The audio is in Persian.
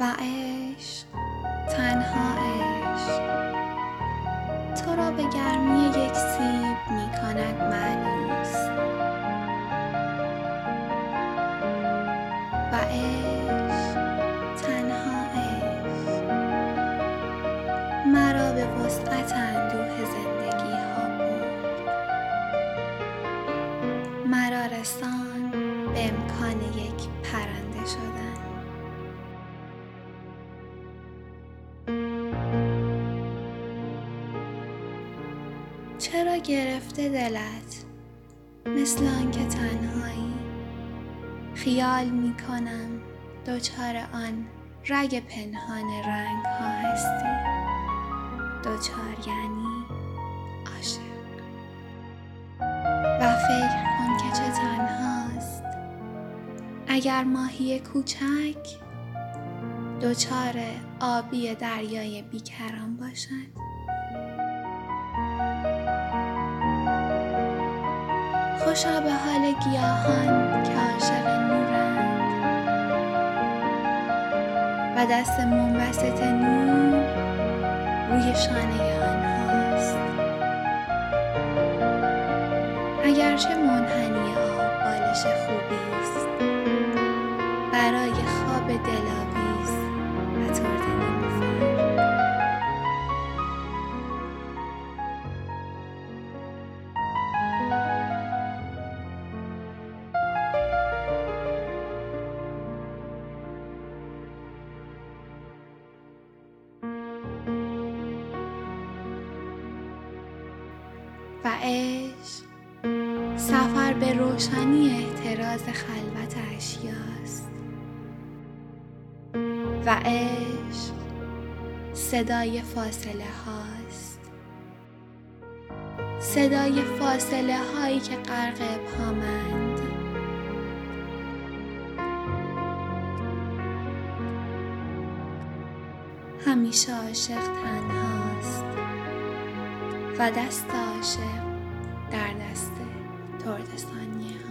و عشق تنها عشق. تو را به گرمی یک سیب می کند معنوس و عشق تنها عشق. مرا به وسعت اندوه زندگی ها برد. مرا رسان به امکان یک پرنده شدن. چرا گرفته دلت؟ مثل آنکه تنهایی. خیال می کنم دچار آن رگ پنهان رنگ ها هستی. دچار یعنی عاشق. و فکر کن که چه تنهاست. اگر ماهی کوچک دچار آبی دریای بیکران باشد. خوشا به حال گیاهان که عاشق نورند. و دست منبسط نور روی شانه آنهاست. اگرچه منحنی آب بالش خوبی است برای خواب دلاویز و عشق سفر به روشنی احتراز خلوت اشیاست. و عشق صدای فاصله هاست. صدای فاصله هایی که غرق ابهامند. همیشه عاشق تنهاست. دست عاشق در دست ترد ثانیه ها